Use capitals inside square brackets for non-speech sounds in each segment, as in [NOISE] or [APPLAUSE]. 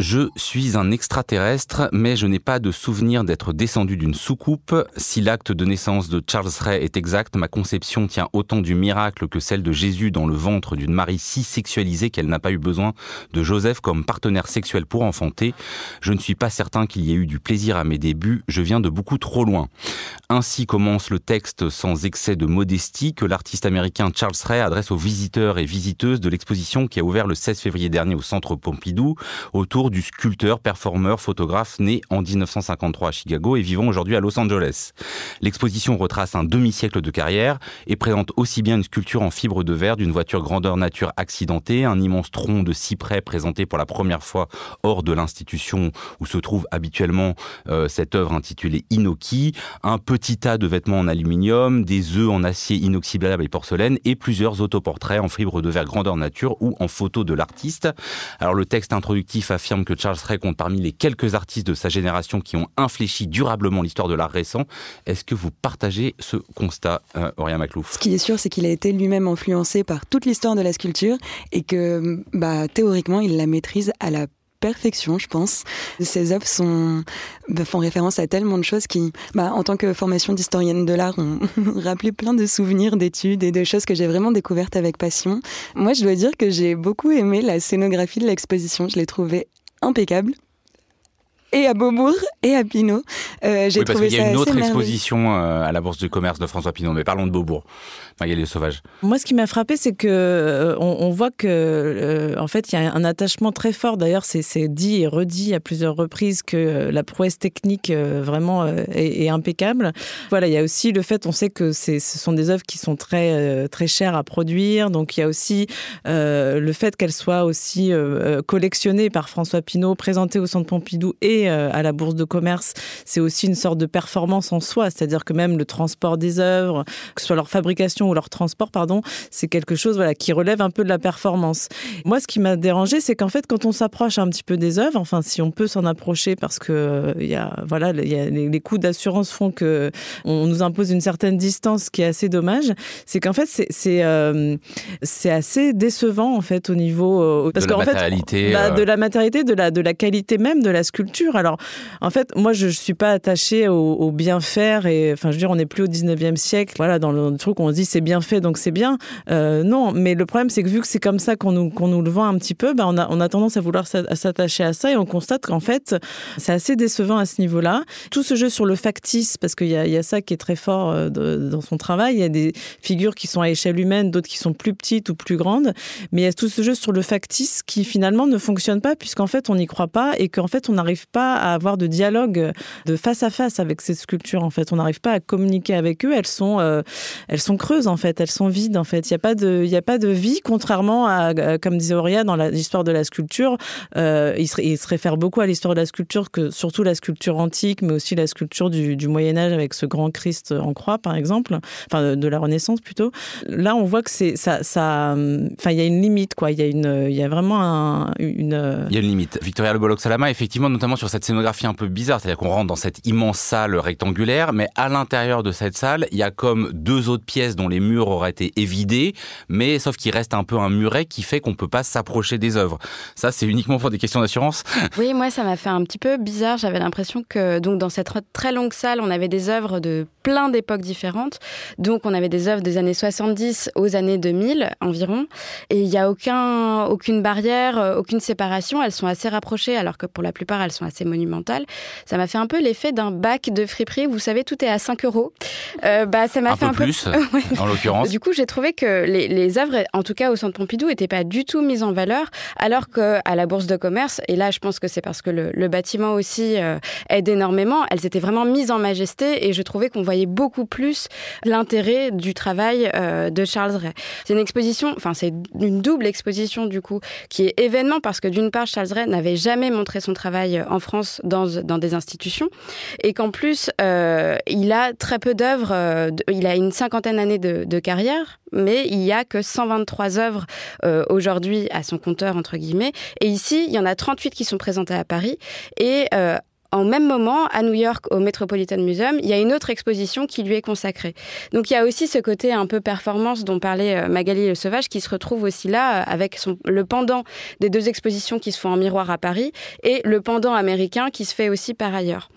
Je suis un extraterrestre, mais je n'ai pas de souvenir d'être descendu d'une soucoupe. Si l'acte de naissance de Charles Ray est exact, ma conception tient autant du miracle que celle de Jésus dans le ventre d'une Marie si sexualisée qu'elle n'a pas eu besoin de Joseph comme partenaire sexuel pour enfanter. Je ne suis pas certain qu'il y ait eu du plaisir à mes débuts, je viens de beaucoup trop loin. Ainsi commence le texte sans excès de modestie que l'artiste américain Charles Ray adresse aux visiteurs et visiteuses de l'exposition qui a ouvert le 16 février dernier au Centre Pompidou autour du sculpteur, performeur, photographe né en 1953 à Chicago et vivant aujourd'hui à Los Angeles. L'exposition retrace un demi-siècle de carrière et présente aussi bien une sculpture en fibre de verre d'une voiture grandeur nature accidentée, un immense tronc de cyprès présenté pour la première fois hors de l'institution où se trouve habituellement euh, cette œuvre intitulée Inoki, un petit tas de vêtements en aluminium, des œufs en acier inoxydable et porcelaine et plusieurs autoportraits en fibre de verre grandeur nature ou en photo de l'artiste. Alors le texte introductif affirme que Charles Ray compte parmi les quelques artistes de sa génération qui ont infléchi durablement l'histoire de l'art récent. Est-ce que vous partagez ce constat, euh, Maclouf? Ce qui est sûr, c'est qu'il a été lui-même influencé par toute l'histoire de la sculpture et que bah, théoriquement, il la maîtrise à la perfection, je pense. Ces œuvres bah, font référence à tellement de choses qui, bah, en tant que formation d'historienne de l'art, ont [LAUGHS] rappelé plein de souvenirs, d'études et de choses que j'ai vraiment découvertes avec passion. Moi, je dois dire que j'ai beaucoup aimé la scénographie de l'exposition. Je l'ai trouvée impeccable et à Beaubourg et à Pinot. Euh, j'ai oui, parce qu'il y a une autre exposition euh, à la Bourse du commerce de François Pinot, mais parlons de Beaubourg. Magali Sauvage. Moi, ce qui m'a frappé, c'est que euh, on, voit que, euh, en fait, il y a un attachement très fort. D'ailleurs, c'est dit et redit à plusieurs reprises que la prouesse technique vraiment est, impeccable. Voilà, il y a aussi le fait, on sait que ce sont des œuvres qui sont très très chères à produire. Donc, il y a aussi le fait qu'elles soient aussi collectionnées par François Pinot, présentées au Centre Pompidou et euh, à la bourse de commerce, c'est aussi une sorte de performance en soi, c'est-à-dire que même le transport des œuvres, que ce soit leur fabrication ou leur transport, pardon, c'est quelque chose voilà qui relève un peu de la performance. Moi, ce qui m'a dérangé, c'est qu'en fait, quand on s'approche un petit peu des œuvres, enfin, si on peut s'en approcher, parce que il y a voilà, il y a les, coûts d'assurance font que on nous impose une certaine distance, qui est assez dommage. C'est qu'en fait, c'est euh, assez décevant en fait au niveau euh, parce de la matérialité, bah, de la matérialité, de la de la qualité même de la sculpture. Alors, en fait, moi, je ne suis pas attachée au, bien faire. Et, enfin, je veux dire, on n'est plus au 19e siècle. Voilà, dans le truc, on se dit c'est bien fait, donc c'est bien. Euh, non, mais le problème, c'est que vu que c'est comme ça qu'on nous, le vend un petit peu, ben, on, a, tendance à vouloir s'attacher à ça et on constate qu'en fait, c'est assez décevant à ce niveau-là. Tout ce jeu sur le factice, parce qu'il y a, y a ça qui est très fort euh, dans son travail. Il y a des figures qui sont à échelle humaine, d'autres qui sont plus petites ou plus grandes. Mais il y a tout ce jeu sur le factice qui finalement ne fonctionne pas puisqu'en fait, on n'y croit pas et qu'en fait, on n'arrive pas à avoir de dialogue de face à face avec ces sculptures. En fait, on n'arrive pas à communiquer avec eux. Elles sont, euh, elles sont creuses en fait. Elles sont vides en fait. Il n'y a pas de, il a pas de vie, contrairement à, comme disait Auria dans l'histoire de la sculpture. Euh, il, se, réfère beaucoup à l'histoire de la sculpture, que surtout la sculpture antique, mais aussi la sculpture du, du Moyen Âge avec ce grand Christ en croix, par exemple, enfin de la Renaissance plutôt. Là, on voit que c'est ça, enfin il y a une limite quoi. Il y a une, il y a vraiment un, une. Il y a une limite. Victoria Le Bolloc Salama, effectivement, notamment sur cette scénographie un peu bizarre, c'est-à-dire qu'on rentre dans cette immense salle rectangulaire, mais à l'intérieur de cette salle, il y a comme deux autres pièces dont les murs auraient été évidés, mais sauf qu'il reste un peu un muret qui fait qu'on peut pas s'approcher des œuvres. Ça, c'est uniquement pour des questions d'assurance [LAUGHS] Oui, moi, ça m'a fait un petit peu bizarre. J'avais l'impression que donc dans cette très longue salle, on avait des œuvres de plein d'époques différentes. Donc, on avait des œuvres des années 70 aux années 2000 environ, et il n'y a aucun, aucune barrière, aucune séparation. Elles sont assez rapprochées, alors que pour la plupart, elles sont assez monumentale. Ça m'a fait un peu l'effet d'un bac de friperie. Vous savez, tout est à 5 euros. Euh, bah, ça m'a fait un peu plus, [LAUGHS] en l'occurrence. Du coup, j'ai trouvé que les, les, œuvres, en tout cas au Centre Pompidou, n'étaient pas du tout mises en valeur, alors qu'à la Bourse de commerce, et là, je pense que c'est parce que le, bâtiment aussi euh, aide énormément, elles étaient vraiment mises en majesté et je trouvais qu'on voyait beaucoup plus l'intérêt du travail euh, de Charles Ray. C'est une exposition, enfin, c'est une double exposition du coup, qui est événement parce que d'une part, Charles Ray n'avait jamais montré son travail en France dans, dans des institutions, et qu'en plus, euh, il a très peu d'œuvres, euh, il a une cinquantaine d'années de, carrière, mais il y a que 123 œuvres euh, aujourd'hui à son compteur, entre guillemets, et ici, il y en a 38 qui sont présentées à Paris, et en même moment, à New York, au Metropolitan Museum, il y a une autre exposition qui lui est consacrée. Donc il y a aussi ce côté un peu performance dont parlait euh, Magali Le Sauvage qui se retrouve aussi là avec son, le pendant des deux expositions qui se font en miroir à Paris et le pendant américain qui se fait aussi par ailleurs.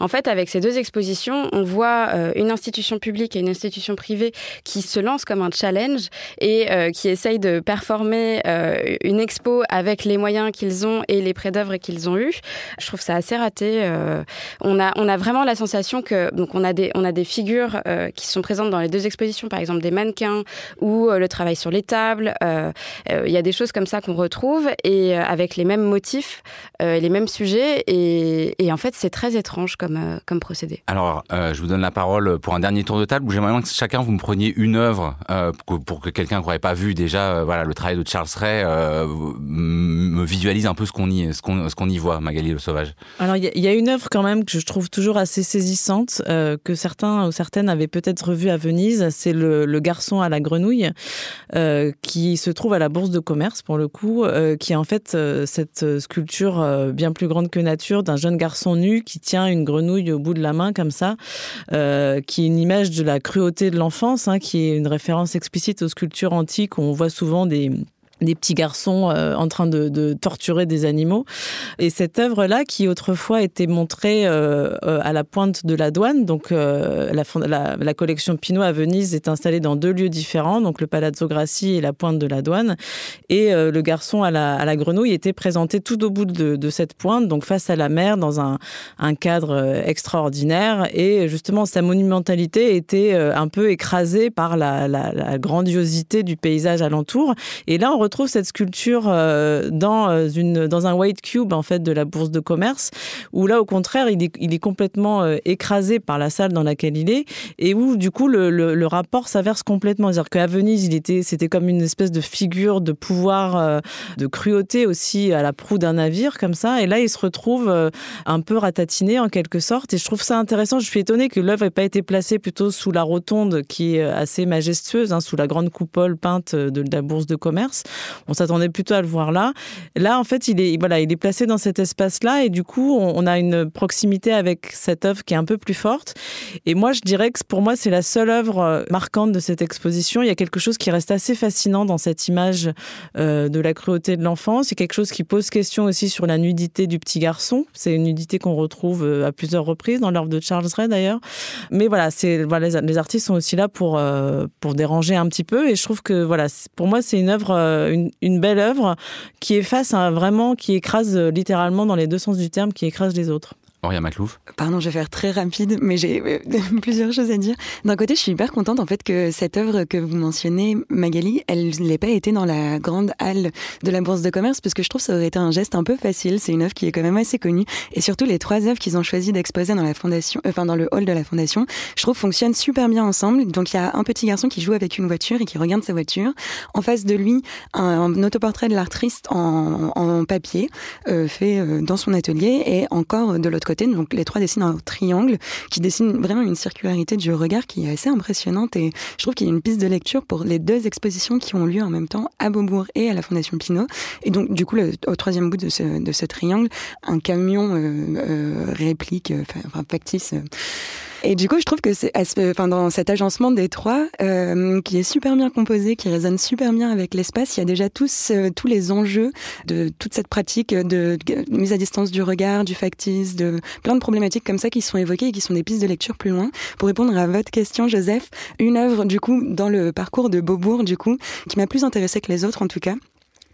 En fait, avec ces deux expositions, on voit euh, une institution publique et une institution privée qui se lancent comme un challenge et euh, qui essayent de performer euh, une expo avec les moyens qu'ils ont et les prêts d'œuvre qu'ils ont eus. Je trouve ça assez raté. on a on a vraiment la sensation que donc on a des on a des figures qui sont présentes dans les deux expositions, par exemple des mannequins ou le travail sur les tables. Il y a des choses comme ça qu'on retrouve et avec les mêmes motifs, les mêmes sujets et, en fait c'est très étrange euh, comme, procédé. Alors, euh, je vous donne la parole pour un dernier tour de table où j'aimerais bien que chacun vous me preniez une œuvre euh, pour, que, quelqu'un qui n'aurait pas vu déjà voilà, le travail de Charles Ray me visualise un peu ce qu'on y, ce qu'on, ce qu'on y voit, Magali le Sauvage. Alors, il y, a une œuvre quand même que je trouve toujours assez saisissante, que certains ou certaines avaient peut-être revue à Venise. C'est le, le, garçon à la grenouille, qui se trouve à la Bourse de commerce, pour le coup, qui est en fait cette sculpture bien plus grande que nature d'un jeune garçon nu qui tient une grenouille au bout de la main comme ça, euh, qui est une image de la cruauté de l'enfance, hein, qui est une référence explicite aux sculptures antiques où on voit souvent des des petits garçons euh, en train de, torturer des animaux. Et cette œuvre-là, qui autrefois était montrée euh, euh à la pointe de la douane, donc la, collection Pinot à Venise est installée dans deux lieux différents, donc le Palazzo Grassi et la pointe de la douane. Et le garçon à la, à la, grenouille était présenté tout au bout de, de, cette pointe, donc face à la mer, dans un, un cadre extraordinaire. Et justement, sa monumentalité était un peu écrasée par la, grandiosité du paysage alentour. Et là, retrouve cette sculpture euh, dans, euh, une, dans un white cube en fait de la bourse de commerce, où là au contraire il est, il est complètement euh, écrasé par la salle dans laquelle il est, et où du coup le, le, rapport s'inverse complètement. C'est-à-dire qu'à Venise, il était, c'était comme une espèce de figure de pouvoir, de cruauté aussi à la proue d'un navire comme ça, et là il se retrouve un peu ratatiné en quelque sorte. Et je trouve ça intéressant. Je suis étonnée que l'œuvre n'ait pas été placée plutôt sous la rotonde qui est assez majestueuse, hein, sous la grande coupole peinte de la bourse de commerce. On s'attendait plutôt à le voir là. Là, en fait, il est, voilà, il est placé dans cet espace-là et du coup, on, a une proximité avec cette œuvre qui est un peu plus forte. Et moi, je dirais que pour moi, c'est la seule œuvre euh, marquante de cette exposition. Il y a quelque chose qui reste assez fascinant dans cette image euh, de la cruauté de l'enfance. C'est quelque chose qui pose question aussi sur la nudité du petit garçon. C'est une nudité qu'on retrouve euh, à plusieurs reprises dans l'œuvre de Charles Ray d'ailleurs. Mais voilà, c'est voilà, les, artistes sont aussi là pour pour déranger un petit peu. Et je trouve que voilà, pour moi, c'est une œuvre une, belle œuvre qui est face à vraiment, qui écrase euh, littéralement dans les deux sens du terme, qui écrase les autres. Auria Maclouf. Pardon, je vais faire très rapide, mais j'ai euh, [LAUGHS] plusieurs choses à dire. D'un côté, je suis hyper contente en fait que cette œuvre que vous mentionnez, Magali, elle n'ait pas été dans la grande halle de la Bourse de commerce, parce que je trouve que ça aurait été un geste un peu facile. C'est une œuvre qui est quand même assez connue, et surtout les trois œuvres qu'ils ont choisi d'exposer dans la fondation, enfin dans le hall de la fondation, je trouve fonctionnent super bien ensemble. Donc il y a un petit garçon qui joue avec une voiture et qui regarde sa voiture. En face de lui, un, autoportrait de l'artiste en, papier euh, fait euh, dans son atelier, et encore de l'autre Donc les trois dessinent un triangle qui dessine vraiment une circularité du regard qui est assez impressionnante et je trouve qu'il y a une piste de lecture pour les deux expositions qui ont lieu en même temps à Beaubourg et à la Fondation Pinault. Et donc du coup, au troisième bout de ce, de ce triangle, un camion euh, euh, réplique, euh, enfin factice. Et du coup, je trouve que c'est, enfin, dans cet agencement des trois, euh, qui est super bien composé, qui résonne super bien avec l'espace, il y a déjà tous euh, tous les enjeux de toute cette pratique de, mise à distance du regard, du factice, de plein de problématiques comme ça qui sont évoquées et qui sont des pistes de lecture plus loin. Pour répondre à votre question, Joseph, une œuvre du coup dans le parcours de Beaubourg, du coup, qui m'a plus intéressée que les autres en tout cas,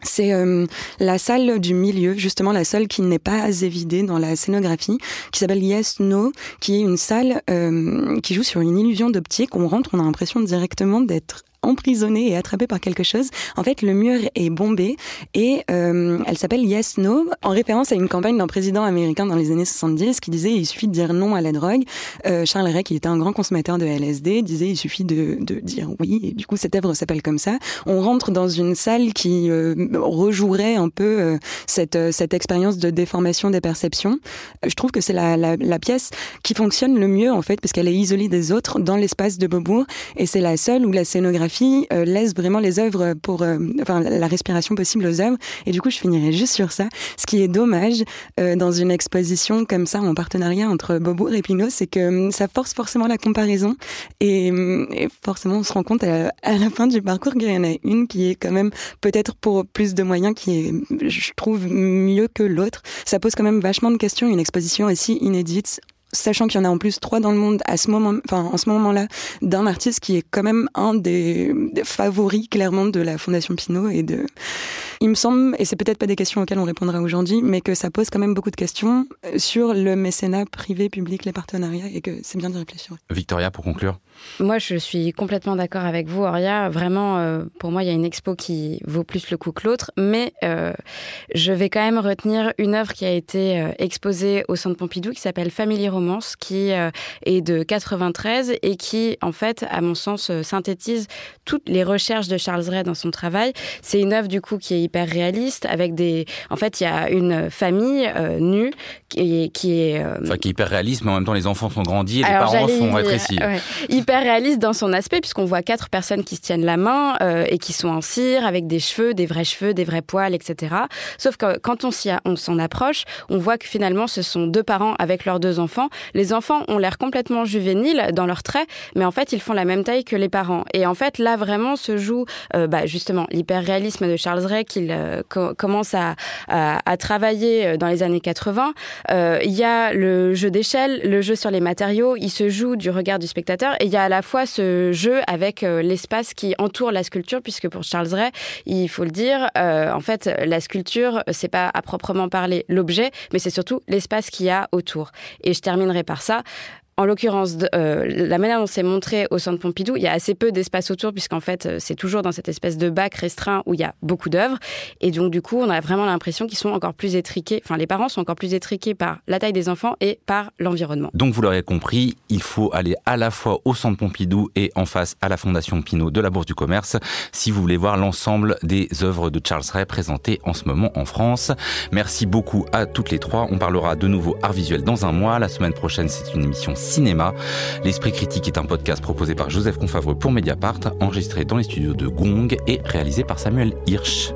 c'est euh, la salle du milieu, justement la seule qui n'est pas évidée dans la scénographie, qui s'appelle Yes No, qui est une salle euh, qui joue sur une illusion d'optique. On rentre, on a l'impression directement d'être emprisonnée et attrapée par quelque chose. En fait, le mur est bombé et euh, elle s'appelle Yes No, en référence à une campagne d'un président américain dans les années 70 qui disait il suffit de dire non à la drogue. Euh, Charles Ray, qui était un grand consommateur de LSD, disait il suffit de, de dire oui. Et du coup, cette œuvre s'appelle comme ça. On rentre dans une salle qui euh, rejouerait un peu euh, cette, euh, cette expérience de déformation des perceptions. Je trouve que c'est la, la, la, pièce qui fonctionne le mieux en fait, parce qu'elle est isolée des autres dans l'espace de Beaubourg et c'est la seule où la scénographie euh, laisse vraiment les œuvres pour, euh, enfin, la respiration possible aux œuvres. Et du coup, je finirai juste sur ça. Ce qui est dommage euh, dans une exposition comme ça en partenariat entre Beaubourg et Pinot, c'est que hum, ça force forcément la comparaison et, hum, et forcément on se rend compte à, à la fin du parcours qu'il y en a une qui est quand même peut-être pour plus de moyens qui est, je trouve, mieux que l'autre. Ça pose quand même vachement de questions. Une exposition aussi inédite sachant qu'il y en a en plus trois dans le monde à ce moment, enfin en ce moment-là, d'un artiste qui est quand même un des, favoris clairement de la Fondation Pinault et de. Il me semble, et c'est peut-être pas des questions auxquelles on répondra aujourd'hui, mais que ça pose quand même beaucoup de questions euh, sur le mécénat privé, public, les partenariats, et que c'est bien d'y réfléchir. Victoria, pour conclure. Moi, je suis complètement d'accord avec vous, Auria. Vraiment, euh, pour moi, il y a une expo qui vaut plus le coup que l'autre, mais euh, je vais quand même retenir une œuvre qui a été euh, exposée au Centre Pompidou qui s'appelle Family Romance, qui euh, est de 93 et qui, en fait, à mon sens, synthétise toutes les recherches de Charles Ray dans son travail. C'est une œuvre du coup qui est hyper réaliste, avec des. En fait, il y a une famille euh, nue qui est, qui est euh, Enfin, qui est hyper réaliste, mais en même temps, les enfants sont grandis et les parents sont rétrécis. ouais. Hyper réaliste dans son aspect, puisqu'on voit quatre personnes qui se tiennent la main euh, et qui sont en cire, avec des cheveux, des vrais cheveux, des vrais poils, etc. Sauf que quand on s'y a- on s'en approche, on voit que finalement, ce sont deux parents avec leurs deux enfants. Les enfants ont l'air complètement juvéniles dans leurs traits, mais en fait, ils font la même taille que les parents. Et en fait, là, vraiment se joue bah, justement l'hyper-réalisme de Charles Ray qu'il euh, co- commence à, à, à travailler euh, dans les années 80. Euh, Il y a le jeu d'échelle, le jeu sur les matériaux, il se joue du regard du spectateur et il y a à la fois ce jeu avec l'espace qui entoure la sculpture puisque pour Charles Ray, il faut le dire, en fait, la sculpture, c'est pas à proprement parler l'objet, mais c'est surtout l'espace qu'il y a autour. Et je terminerai par ça. En l'occurrence, euh, la manière dont c'est montré au Centre Pompidou, il y a assez peu d'espace autour, puisqu'en fait, euh, c'est toujours dans cette espèce de bac restreint où il y a beaucoup d'œuvres. Et donc, du coup, on a vraiment l'impression qu'ils sont encore plus étriqués, enfin, les parents sont encore plus étriqués par la taille des enfants et par l'environnement. Donc vous l'aurez compris, il faut aller à la fois au Centre Pompidou et en face à la Fondation Pinault de la Bourse du Commerce si vous voulez voir l'ensemble des œuvres de Charles Ray présentées en ce moment en France. Merci beaucoup à toutes les trois. On parlera de nouveau art visuel dans un mois. La semaine prochaine, c'est une émission cinéma. L'Esprit critique est un podcast proposé par Joseph Confavreux pour Mediapart, enregistré dans les studios de Gong et réalisé par Samuel Hirsch.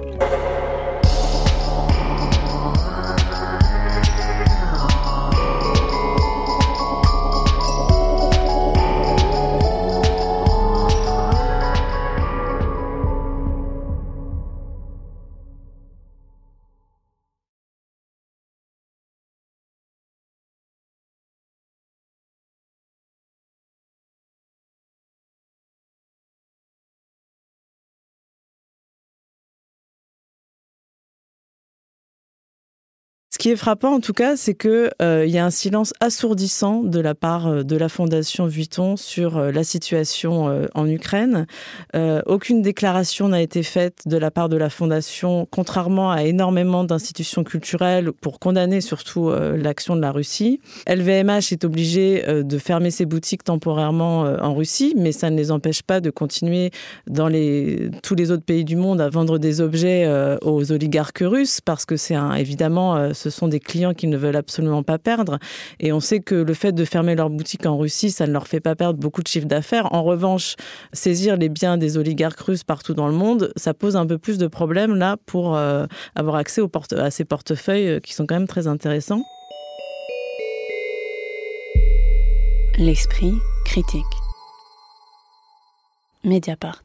Ce qui est frappant, en tout cas, c'est que euh, y a un silence assourdissant de la part euh, de la Fondation Vuitton sur euh, la situation euh, en Ukraine. Aucune déclaration n'a été faite de la part de la Fondation, contrairement à énormément d'institutions culturelles, pour condamner surtout l'action de la Russie. LVMH est obligé de fermer ses boutiques temporairement en Russie, mais ça ne les empêche pas de continuer dans tous les autres pays du monde à vendre des objets aux oligarques russes, parce que c'est évidemment, euh, ce sont des clients qu'ils ne veulent absolument pas perdre. Et on sait que le fait de fermer leur boutique en Russie, ça ne leur fait pas perdre beaucoup de chiffre d'affaires. En revanche, saisir les biens des oligarques russes partout dans le monde, ça pose un peu plus de problèmes là pour euh, avoir accès à ces portefeuilles euh, qui sont quand même très intéressants. L'esprit critique. Mediapart.